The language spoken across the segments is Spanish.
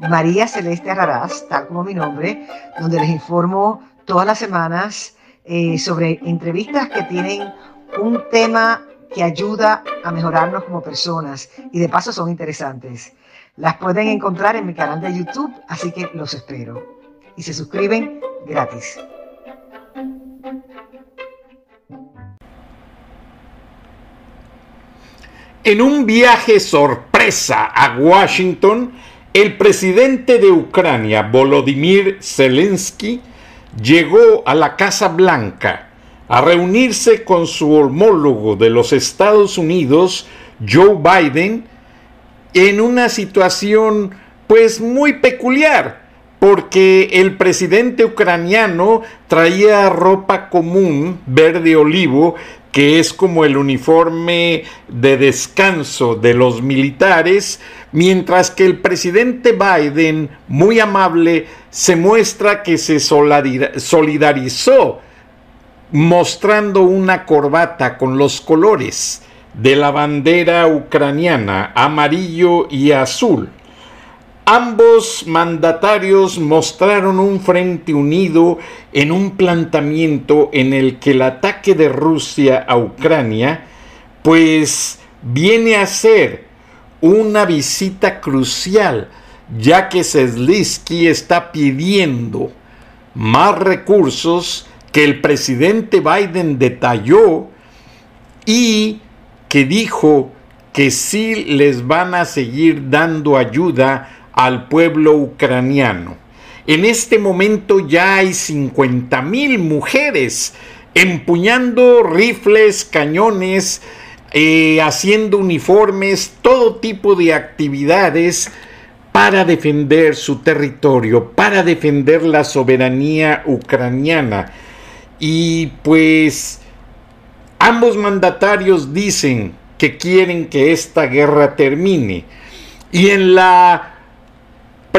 María Celeste Arraraz, tal como mi nombre, donde les informo todas las semanas eh, sobre entrevistas que tienen un tema que ayuda a mejorarnos como personas y de paso son interesantes. Las pueden encontrar en mi canal de YouTube, así que los espero. Y se suscriben gratis. En un viaje sorpresa a Washington, el presidente de Ucrania, Volodymyr Zelensky, llegó a la Casa Blanca a reunirse con su homólogo de los Estados Unidos, Joe Biden, en una situación pues muy peculiar, porque el presidente ucraniano traía ropa común verde olivo que es como el uniforme de descanso de los militares, mientras que el presidente Biden, muy amable, se muestra que se solidarizó mostrando una corbata con los colores de la bandera ucraniana, amarillo y azul. Ambos mandatarios mostraron un frente unido en un planteamiento en el que el ataque de Rusia a Ucrania pues viene a ser una visita crucial ya que Zelensky está pidiendo más recursos que el presidente Biden detalló y que dijo que sí les van a seguir dando ayuda al pueblo ucraniano. En este momento ya hay 50 mil mujeres empuñando rifles, cañones, eh, haciendo uniformes, todo tipo de actividades para defender su territorio, para defender la soberanía ucraniana. Y pues ambos mandatarios dicen que quieren que esta guerra termine. Y en la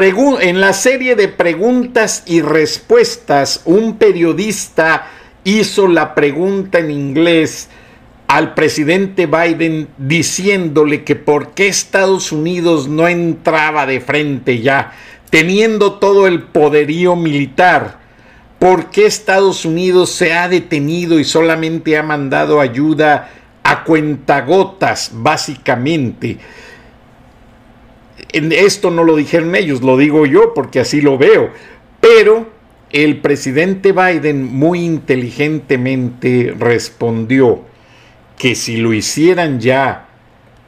en la serie de preguntas y respuestas, un periodista hizo la pregunta en inglés al presidente Biden diciéndole que por qué Estados Unidos no entraba de frente ya, teniendo todo el poderío militar. ¿Por qué Estados Unidos se ha detenido y solamente ha mandado ayuda a cuentagotas, básicamente? Esto no lo dijeron ellos, lo digo yo porque así lo veo. Pero el presidente Biden muy inteligentemente respondió que si lo hicieran ya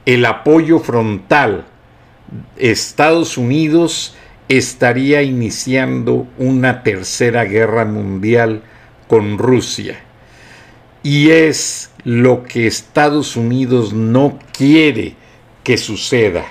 el apoyo frontal, Estados Unidos estaría iniciando una tercera guerra mundial con Rusia. Y es lo que Estados Unidos no quiere que suceda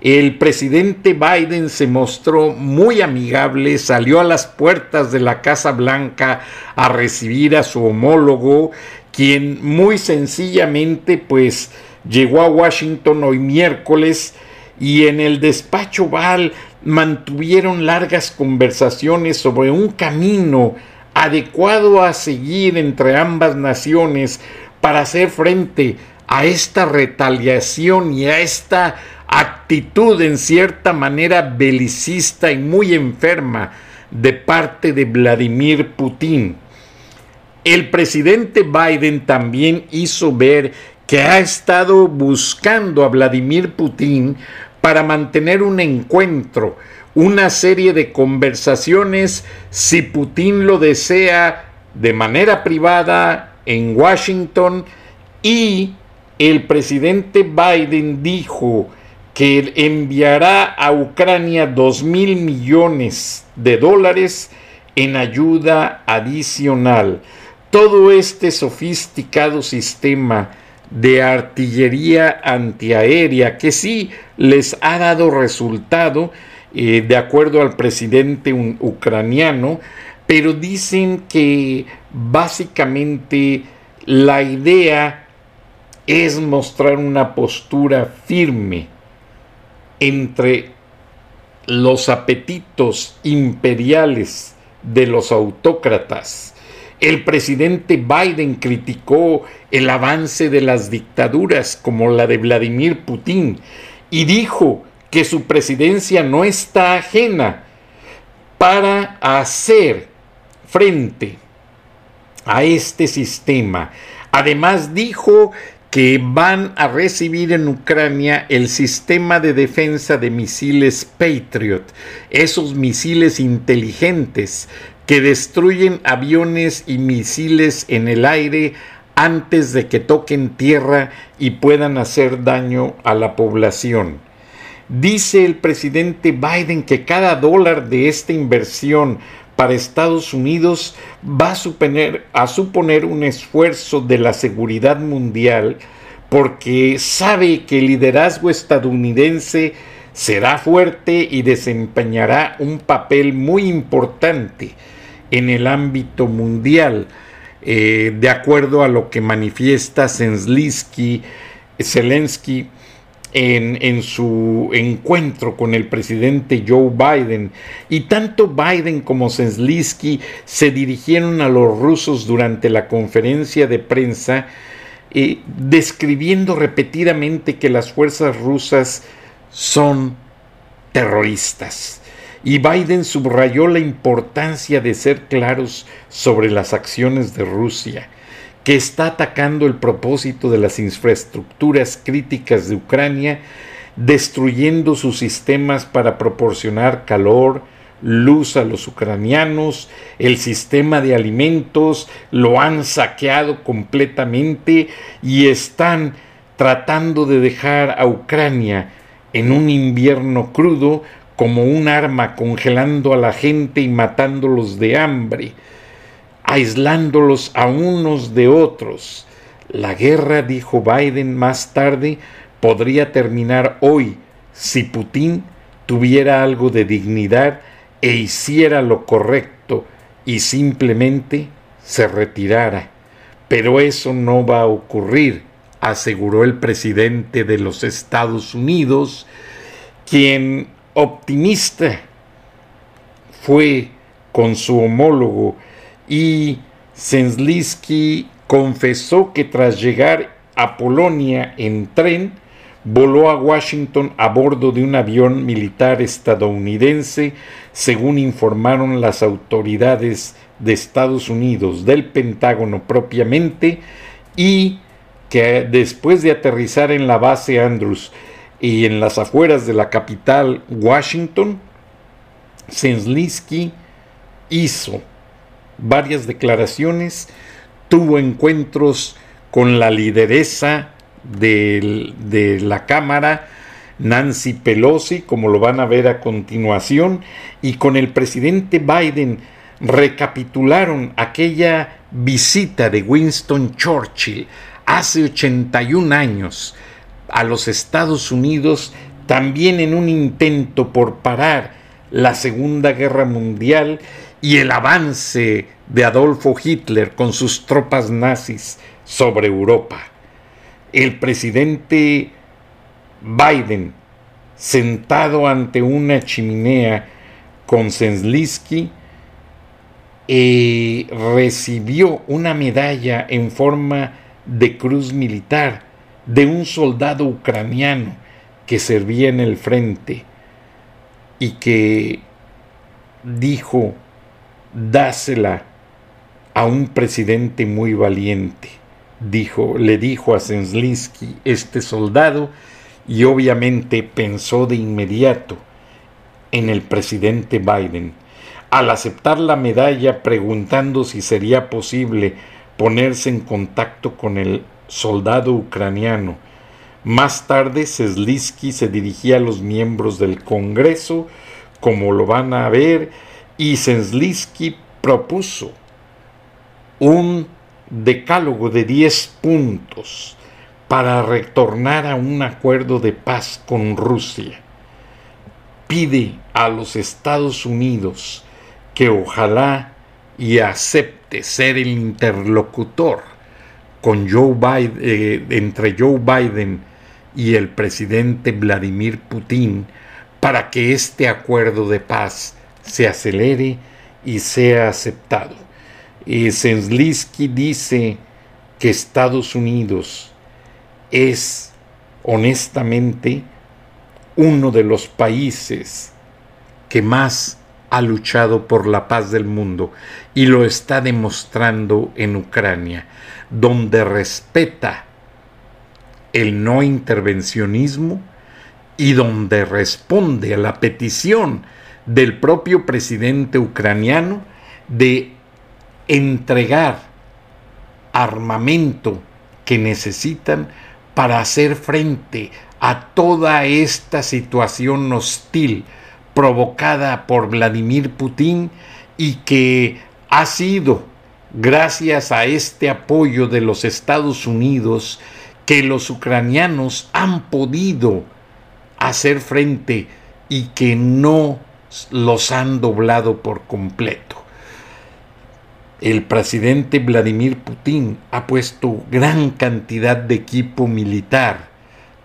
el presidente Biden se mostró muy amigable, salió a las puertas de la Casa Blanca a recibir a su homólogo, quien muy sencillamente pues llegó a Washington hoy miércoles y en el despacho Val mantuvieron largas conversaciones sobre un camino adecuado a seguir entre ambas naciones para hacer frente a esta retaliación y a esta actitud en cierta manera belicista y muy enferma de parte de Vladimir Putin. El presidente Biden también hizo ver que ha estado buscando a Vladimir Putin para mantener un encuentro, una serie de conversaciones, si Putin lo desea, de manera privada en Washington y el presidente Biden dijo que enviará a Ucrania dos mil millones de dólares en ayuda adicional. Todo este sofisticado sistema de artillería antiaérea que sí les ha dado resultado eh, de acuerdo al presidente ucraniano, pero dicen que básicamente la idea es mostrar una postura firme entre los apetitos imperiales de los autócratas. El presidente Biden criticó el avance de las dictaduras como la de Vladimir Putin y dijo que su presidencia no está ajena para hacer frente a este sistema. Además dijo que van a recibir en Ucrania el sistema de defensa de misiles Patriot, esos misiles inteligentes que destruyen aviones y misiles en el aire antes de que toquen tierra y puedan hacer daño a la población. Dice el presidente Biden que cada dólar de esta inversión para Estados Unidos va a suponer, un esfuerzo de la seguridad mundial porque sabe que el liderazgo estadounidense será fuerte y desempeñará un papel muy importante en el ámbito mundial, eh, de acuerdo a lo que manifiesta Zelensky en, su encuentro con el presidente Joe Biden y tanto Biden como Zelensky se dirigieron a los rusos durante la conferencia de prensa eh, describiendo repetidamente que las fuerzas rusas son terroristas. Y Biden subrayó la importancia de ser claros sobre las acciones de Rusia que está atacando el propósito de las infraestructuras críticas de Ucrania, destruyendo sus sistemas para proporcionar calor, luz a los ucranianos, el sistema de alimentos lo han saqueado completamente y están tratando de dejar a Ucrania en un invierno crudo como un arma congelando a la gente y matándolos de hambre aislándolos a unos de otros. La guerra, dijo Biden más tarde, podría terminar hoy si Putin tuviera algo de dignidad e hiciera lo correcto y simplemente se retirara. Pero eso no va a ocurrir, aseguró el presidente de los Estados Unidos, quien optimista fue con su homólogo y Zelensky confesó que tras llegar a Polonia en tren, voló a Washington a bordo de un avión militar estadounidense, según informaron las autoridades de Estados Unidos, del Pentágono propiamente, y que después de aterrizar en la base Andrews y en las afueras de la capital Washington, Zelensky hizo varias declaraciones, tuvo encuentros con la lideresa de, la Cámara, Nancy Pelosi, como lo van a ver a continuación, y con el presidente Biden recapitularon aquella visita de Winston Churchill hace 81 años a los Estados Unidos, también en un intento por parar la Segunda Guerra Mundial y el avance de Adolfo Hitler con sus tropas nazis sobre Europa. El presidente Biden, sentado ante una chimenea con Zelensky, eh, recibió una medalla en forma de cruz militar de un soldado ucraniano que servía en el frente y que dijo dásela a un presidente muy valiente, dijo, le dijo a Zelensky este soldado, y obviamente pensó de inmediato en el presidente Biden. Al aceptar la medalla, preguntando si sería posible ponerse en contacto con el soldado ucraniano. Más tarde, Zelensky se dirigía a los miembros del Congreso, como lo van a ver, y Zelensky propuso un decálogo de 10 puntos para retornar a un acuerdo de paz con Rusia. pide a los Estados Unidos que ojalá y acepte ser el interlocutor con Joe Biden, eh, entre Joe Biden y el presidente Vladimir Putin para que este acuerdo de paz se acelere y sea aceptado. Eh, Zelensky dice que Estados Unidos es honestamente uno de los países que más ha luchado por la paz del mundo y lo está demostrando en Ucrania, donde respeta el no intervencionismo y donde responde a la petición del propio presidente ucraniano de entregar armamento que necesitan para hacer frente a toda esta situación hostil provocada por Vladimir Putin y que ha sido gracias a este apoyo de los Estados Unidos que los ucranianos han podido hacer frente y que no los han doblado por completo. El presidente Vladimir Putin ha puesto gran cantidad de equipo militar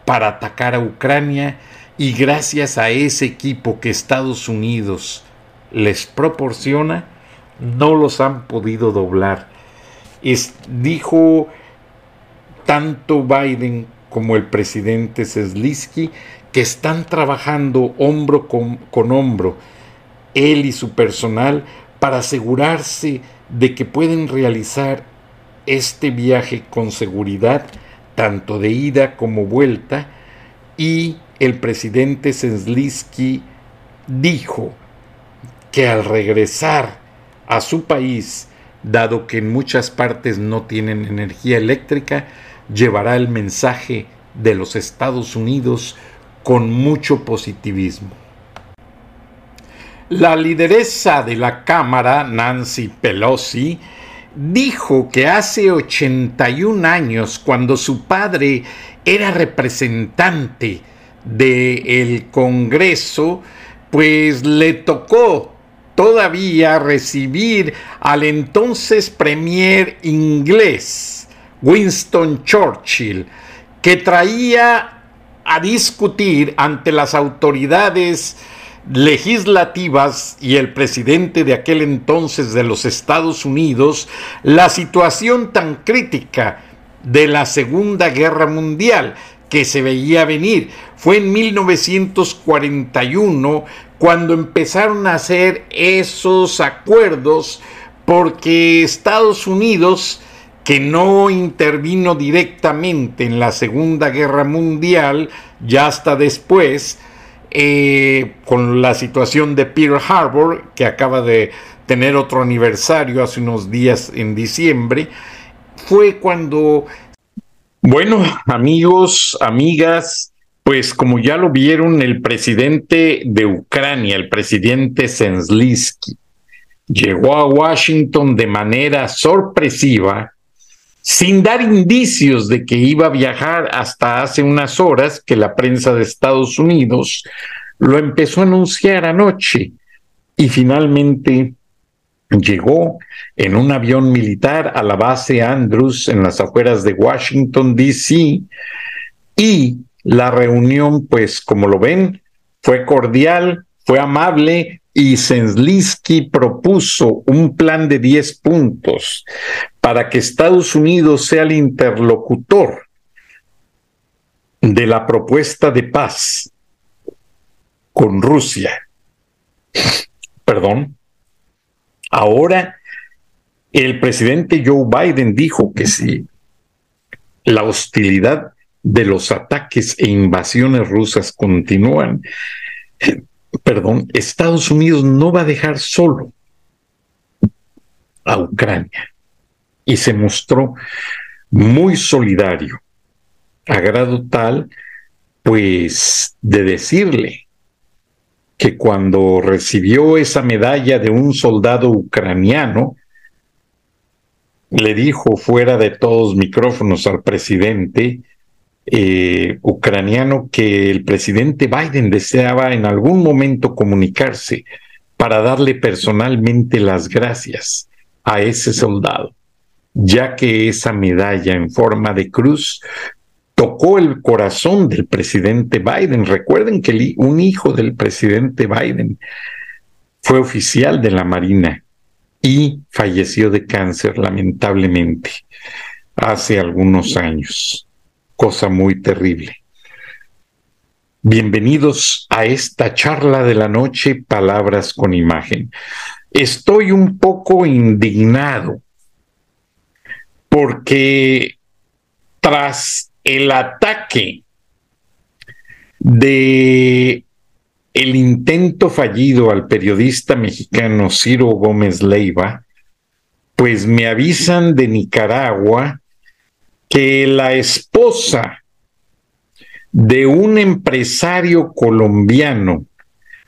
para atacar a Ucrania y gracias a ese equipo que Estados Unidos les proporciona, no los han podido doblar. dijo tanto Biden como el presidente Zelensky que están trabajando hombro con, con hombro, él y su personal, para asegurarse de que pueden realizar este viaje con seguridad tanto de ida como vuelta, y el presidente Zelensky dijo que al regresar a su país, dado que en muchas partes no tienen energía eléctrica, llevará el mensaje de los Estados Unidos con mucho positivismo. La lideresa de la Cámara, Nancy Pelosi, dijo que hace 81 años, cuando su padre era representante del Congreso, pues le tocó todavía recibir al entonces premier inglés, Winston Churchill, que traía a discutir ante las autoridades legislativas y el presidente de aquel entonces de los Estados Unidos la situación tan crítica de la Segunda Guerra Mundial que se veía venir. Fue en 1941 cuando empezaron a hacer esos acuerdos porque Estados Unidos, que no intervino directamente en la Segunda Guerra Mundial, ya hasta después, eh, con la situación de Pearl Harbor, que acaba de tener otro aniversario hace unos días en diciembre, fue cuando... Bueno, amigos, amigas, pues como ya lo vieron, el presidente de Ucrania, el presidente Zelensky, llegó a Washington de manera sorpresiva sin dar indicios de que iba a viajar hasta hace unas horas que la prensa de Estados Unidos lo empezó a anunciar anoche y finalmente llegó en un avión militar a la base Andrews en las afueras de Washington, D.C. y la reunión, pues como lo ven, fue cordial, fue amable y Zelensky propuso un plan de 10 puntos para que Estados Unidos sea el interlocutor de la propuesta de paz con Rusia. Perdón. Ahora, el presidente Joe Biden dijo que si la hostilidad de los ataques e invasiones rusas continúan, perdón, Estados Unidos no va a dejar solo a Ucrania y se mostró muy solidario, a grado tal, pues, de decirle que cuando recibió esa medalla de un soldado ucraniano, le dijo fuera de todos micrófonos al presidente eh, ucraniano que el presidente Biden deseaba en algún momento comunicarse para darle personalmente las gracias a ese soldado, ya que esa medalla en forma de cruz tocó el corazón del presidente Biden. Recuerden que un hijo del presidente Biden fue oficial de la Marina y falleció de cáncer, lamentablemente, hace algunos años. Cosa muy terrible. Bienvenidos a esta charla de la noche, Palabras con Imagen. Estoy un poco indignado porque tras el ataque de el intento fallido al periodista mexicano Ciro Gómez Leiva, pues me avisan de Nicaragua que la esposa de un empresario colombiano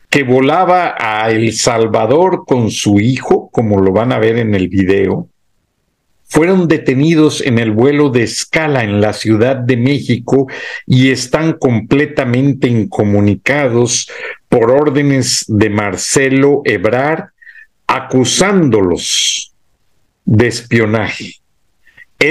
que volaba a El Salvador con su hijo, como lo van a ver en el video, fueron detenidos en el vuelo de escala en la Ciudad de México y están completamente incomunicados por órdenes de Marcelo Ebrard, acusándolos de espionaje.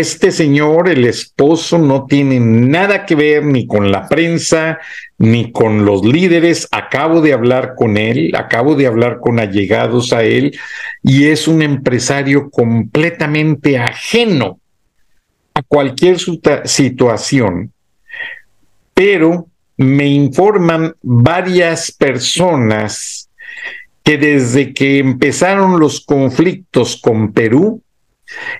Este señor, el esposo, no tiene nada que ver ni con la prensa, ni con los líderes. Acabo de hablar con él, acabo de hablar con allegados a él, y es un empresario completamente ajeno a cualquier situación. Pero me informan varias personas que desde que empezaron los conflictos con Perú,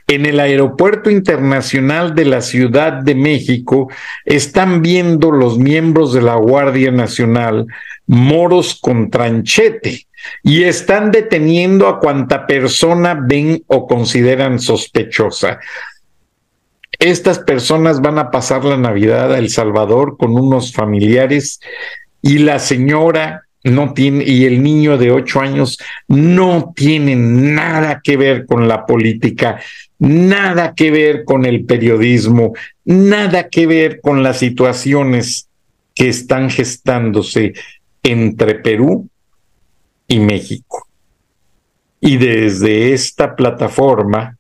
en el Aeropuerto Internacional de la Ciudad de México están viendo los miembros de la Guardia Nacional moros con tranchete y están deteniendo a cuanta persona ven o consideran sospechosa. Estas personas van a pasar la Navidad a El Salvador con unos familiares y la señora no tiene, y el niño de ocho años no tiene nada que ver con la política, nada que ver con el periodismo, nada que ver con las situaciones que están gestándose entre Perú y México. Y desde esta plataforma,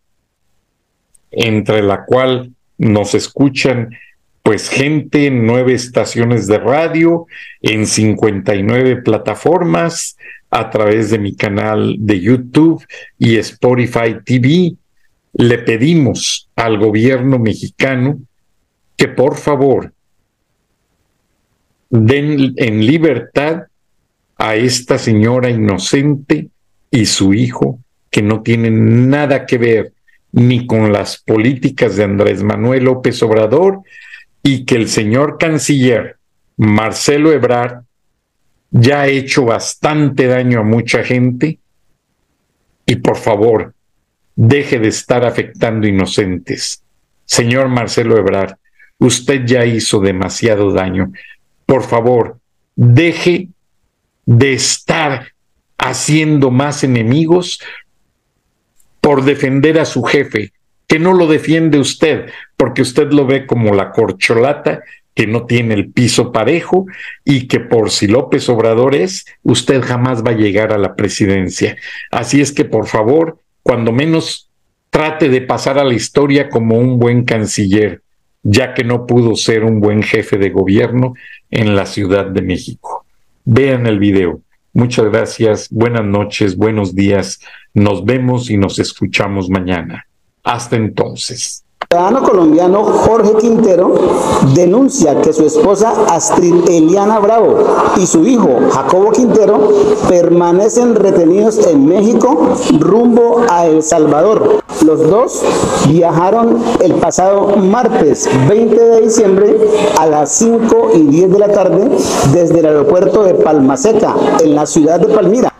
entre la cual nos escuchan pues gente en nueve estaciones de radio, en 59 plataformas, a través de mi canal de YouTube y Spotify TV. Le pedimos al gobierno mexicano que por favor den en libertad a esta señora inocente y su hijo que no tienen nada que ver ni con las políticas de Andrés Manuel López Obrador y que el señor canciller Marcelo Ebrard ya ha hecho bastante daño a mucha gente y por favor, deje de estar afectando inocentes. Señor Marcelo Ebrard, usted ya hizo demasiado daño. Por favor, deje de estar haciendo más enemigos por defender a su jefe, que no lo defiende usted, porque usted lo ve como la corcholata que no tiene el piso parejo y que por si López Obrador es, usted jamás va a llegar a la presidencia. Así es que por favor, cuando menos trate de pasar a la historia como un buen canciller, ya que no pudo ser un buen jefe de gobierno en la Ciudad de México. Vean el video. Muchas gracias, buenas noches, buenos días. Nos vemos y nos escuchamos mañana. Hasta entonces. El ciudadano colombiano Jorge Quintero denuncia que su esposa Astrid Eliana Bravo y su hijo Jacobo Quintero permanecen retenidos en México rumbo a El Salvador. Los dos viajaron el pasado martes 20 de diciembre a las 5 y 10 de la tarde desde el aeropuerto de Palmaseca en la ciudad de Palmira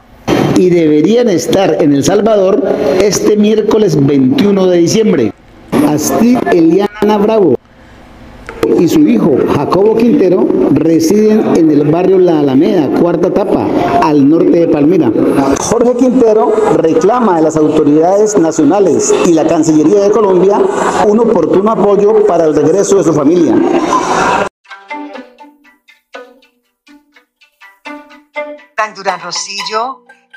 y deberían estar en El Salvador este miércoles 21 de diciembre. Astrid Eliana Bravo y su hijo Jacobo Quintero residen en el barrio La Alameda, cuarta etapa, al norte de Palmira. Jorge Quintero reclama de las autoridades nacionales y la Cancillería de Colombia un oportuno apoyo para el regreso de su familia. Durán Rosillo